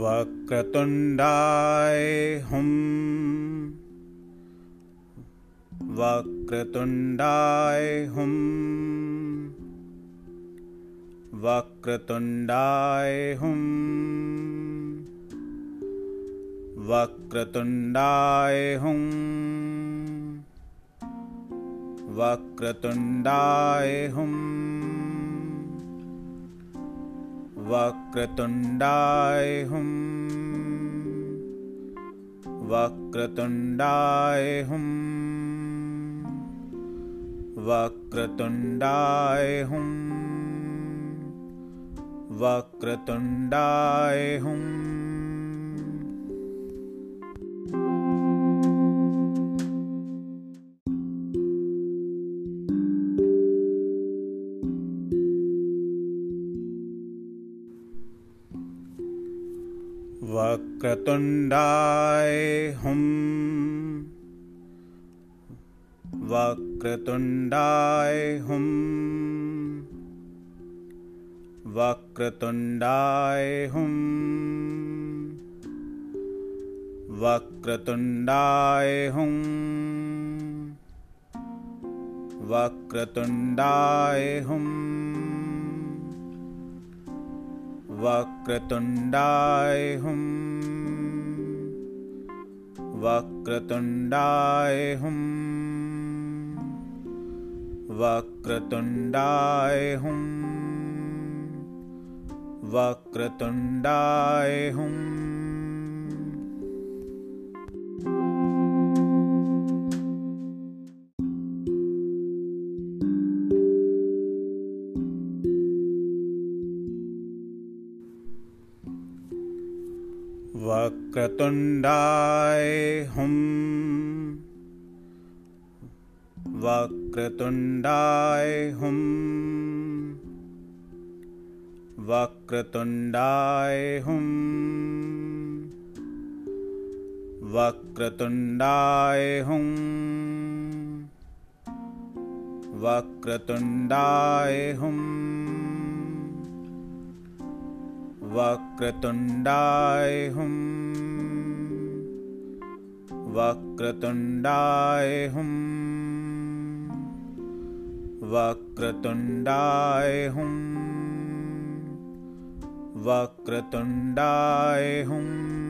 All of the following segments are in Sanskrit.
वक्रतुण्डाय हुं। वक्रतुण्डाय हुं। वक्रतुण्डाय हुं। वक्रतुण्डाय हुं। वक्रतुण्डाय हुं वक्रतुण्डाय हुं वक्रतुण्डाय हुं वक्रतुण्डाय हुं वक्रतुण्डाय हुं वक्रतुण्डाय हुं वक्रतुण्डाय हुं वक्रतुण्डाय हुं वक्रतुण्डाय हुं वक्रतुण्डाय हुं वक्रतुण्डाय हुं वक्रतुण्डाय हुं वक्रतुण्डाय हुं वक्रतुण्डाय हुं वक्रतुण्डाय हुं। वक्रतुण्डाय हुं। वक्रतुण्डाय हुं। वक्रतुण्डाय हुं वक्रतुण्डाय हुं वक्रतुण्डाय हुं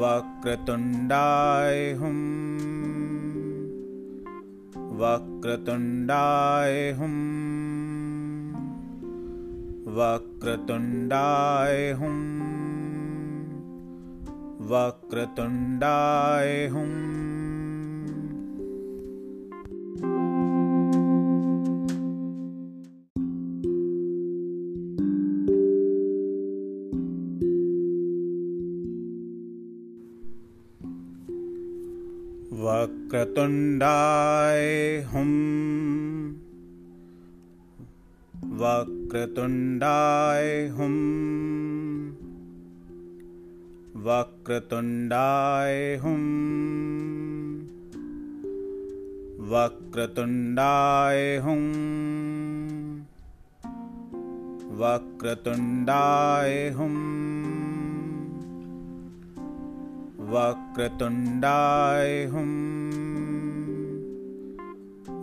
वक्रतुण्डाय हुं वक्रतुण्डाय हुं वक्रतुण्डाय हुं वक्रतुण्डाय हुं वक्रतुण्डाय हुं वक्रतुण्डाय हुं वक्रतुण्डाय हुं वक्रतुण्डाय हुं वक्रतुण्डाय हुं वक्रतुण्डाय हुं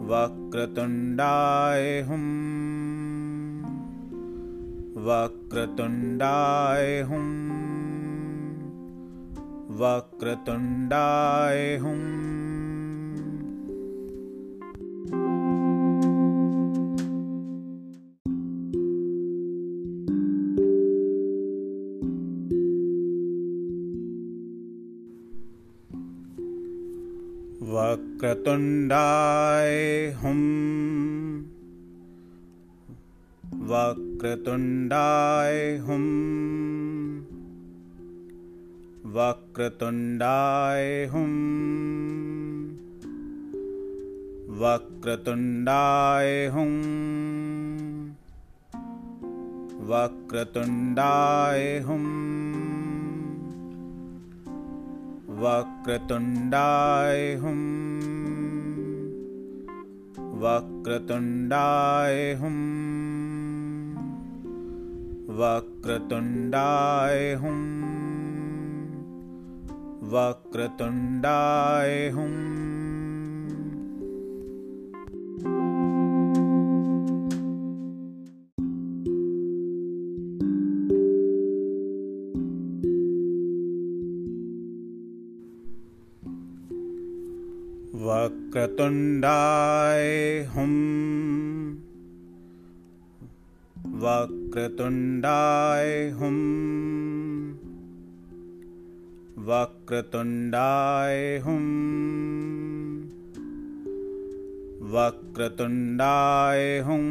वक्रतुण्डाय हुं वक्रतुण्डाय हुं वक्रतुण्डाय हुं वक्रतुण्डाय हुं वक्रतुण्डाय हुं वक्रतुण्डाय हुं वक्रतुण्डाय हुं वक्रतुण्डाय हुं वक्रतुण्डाय हुं वक्रतुण्डाय हुं वक्रतुण्डाय हुं वक्रतुण्डाय हुं वक्रतुण्डाय हुं वक्रतुण्डाय हुं वक्रतुण्डाय हुं वक्रतुण्डाय हुं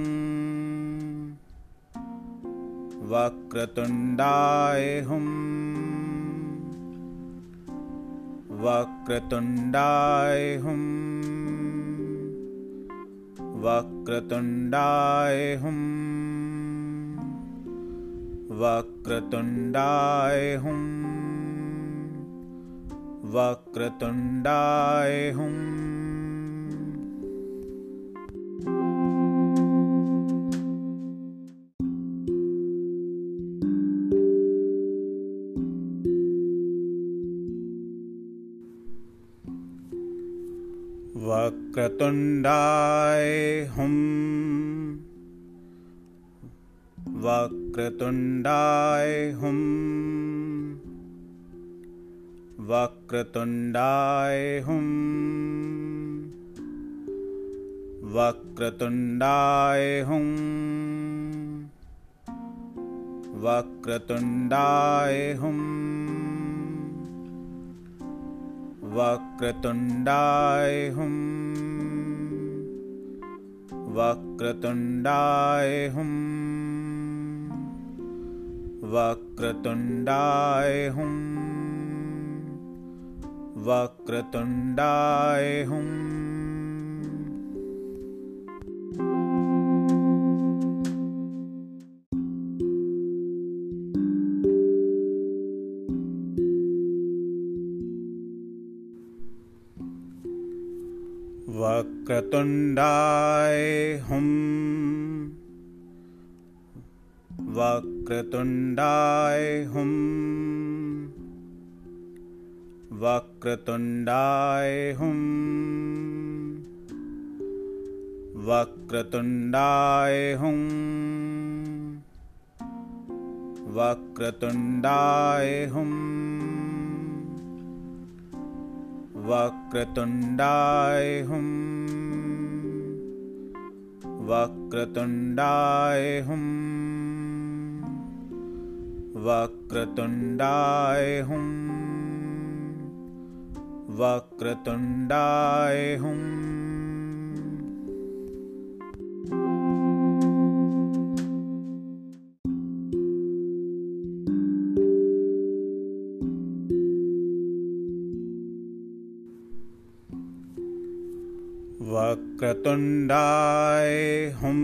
वक्रतुण्डाय हुं वक्रतुण्डाय हुं वक्रतुण्डाय हुं वक्रतुण्डाय हुं वक्रतुण्डाय हुं वक्रतुण्डाय हुं। वक्रतुण्डाय हुं। वक्रतुण्डाय हुं। वक्रतुण्डाय हुं। वक्रतुण्डाय हुं वक्रतुण्डाय हुं वक्रतुण्डाय हुं वक्रतुण्डाय हुं वक्रतुण्डाय हुं वक्रतुण्डाय हुं। वक्रतुण्डाय हुं। वक्रतुण्डाय हुं। वक्रतुण्डाय हुं वक्रतुण्डाय हुं वक्रतुण्डाय हुं वक्रतुण्डाय हुं वक्रतुण्डाय हुं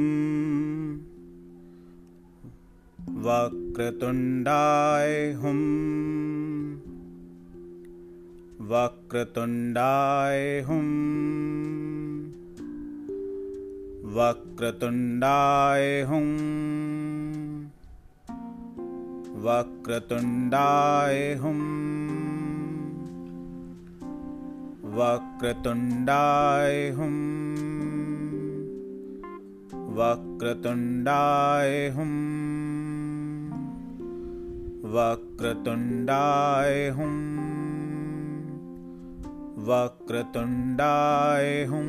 वक्रतुण्डाय हुं वक्रतुण्डाय हुं वक्रतुण्डाय हुं वक्रतुण्डाय हुं वक्रतुण्डाय हुं वक्रतुण्डाय हुं वक्रतुण्डाय हुं वक्रतुण्डाय हुं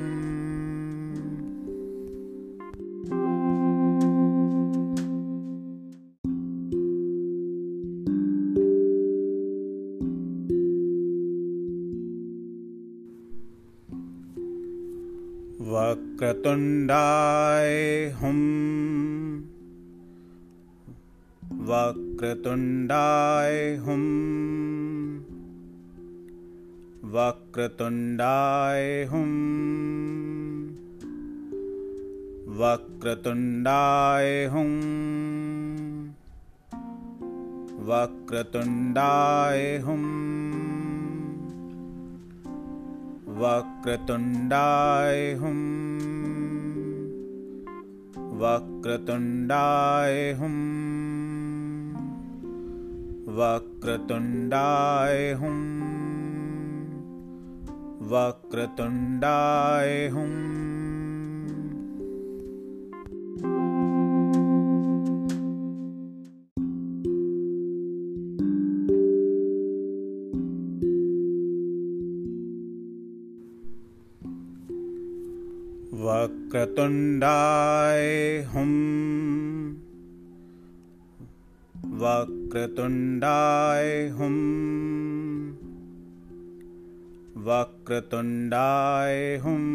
वक्रतुण्डाय हुम्। वक्रतुण्डाय हुम्। वक्रतुण्डाय हुम्। वक्रतुण्डाय हुम्। वक्रतुण्डाय हुम् वक्रतुण्डाय हुम् वक्रतुण्डाय हुम् वक्रतुण्डाय हुम् वक्रतुण्डाय हुम् वक्रतुण्डाय हुम् वक्रतुण्डाय हुम् वक्रतुण्डाय हुम्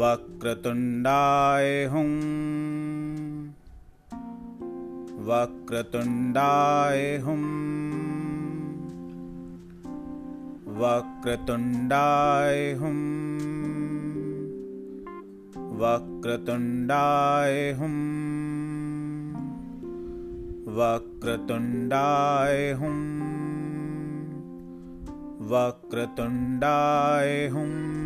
वक्रतुण्डाय हुम् वक्रतुण्डाय हुम् वक्रतुण्डाय हुम् वक्रतुण्डाय हुम् वक्रतुण्डाय हुम् वक्रतुण्डाय हुम्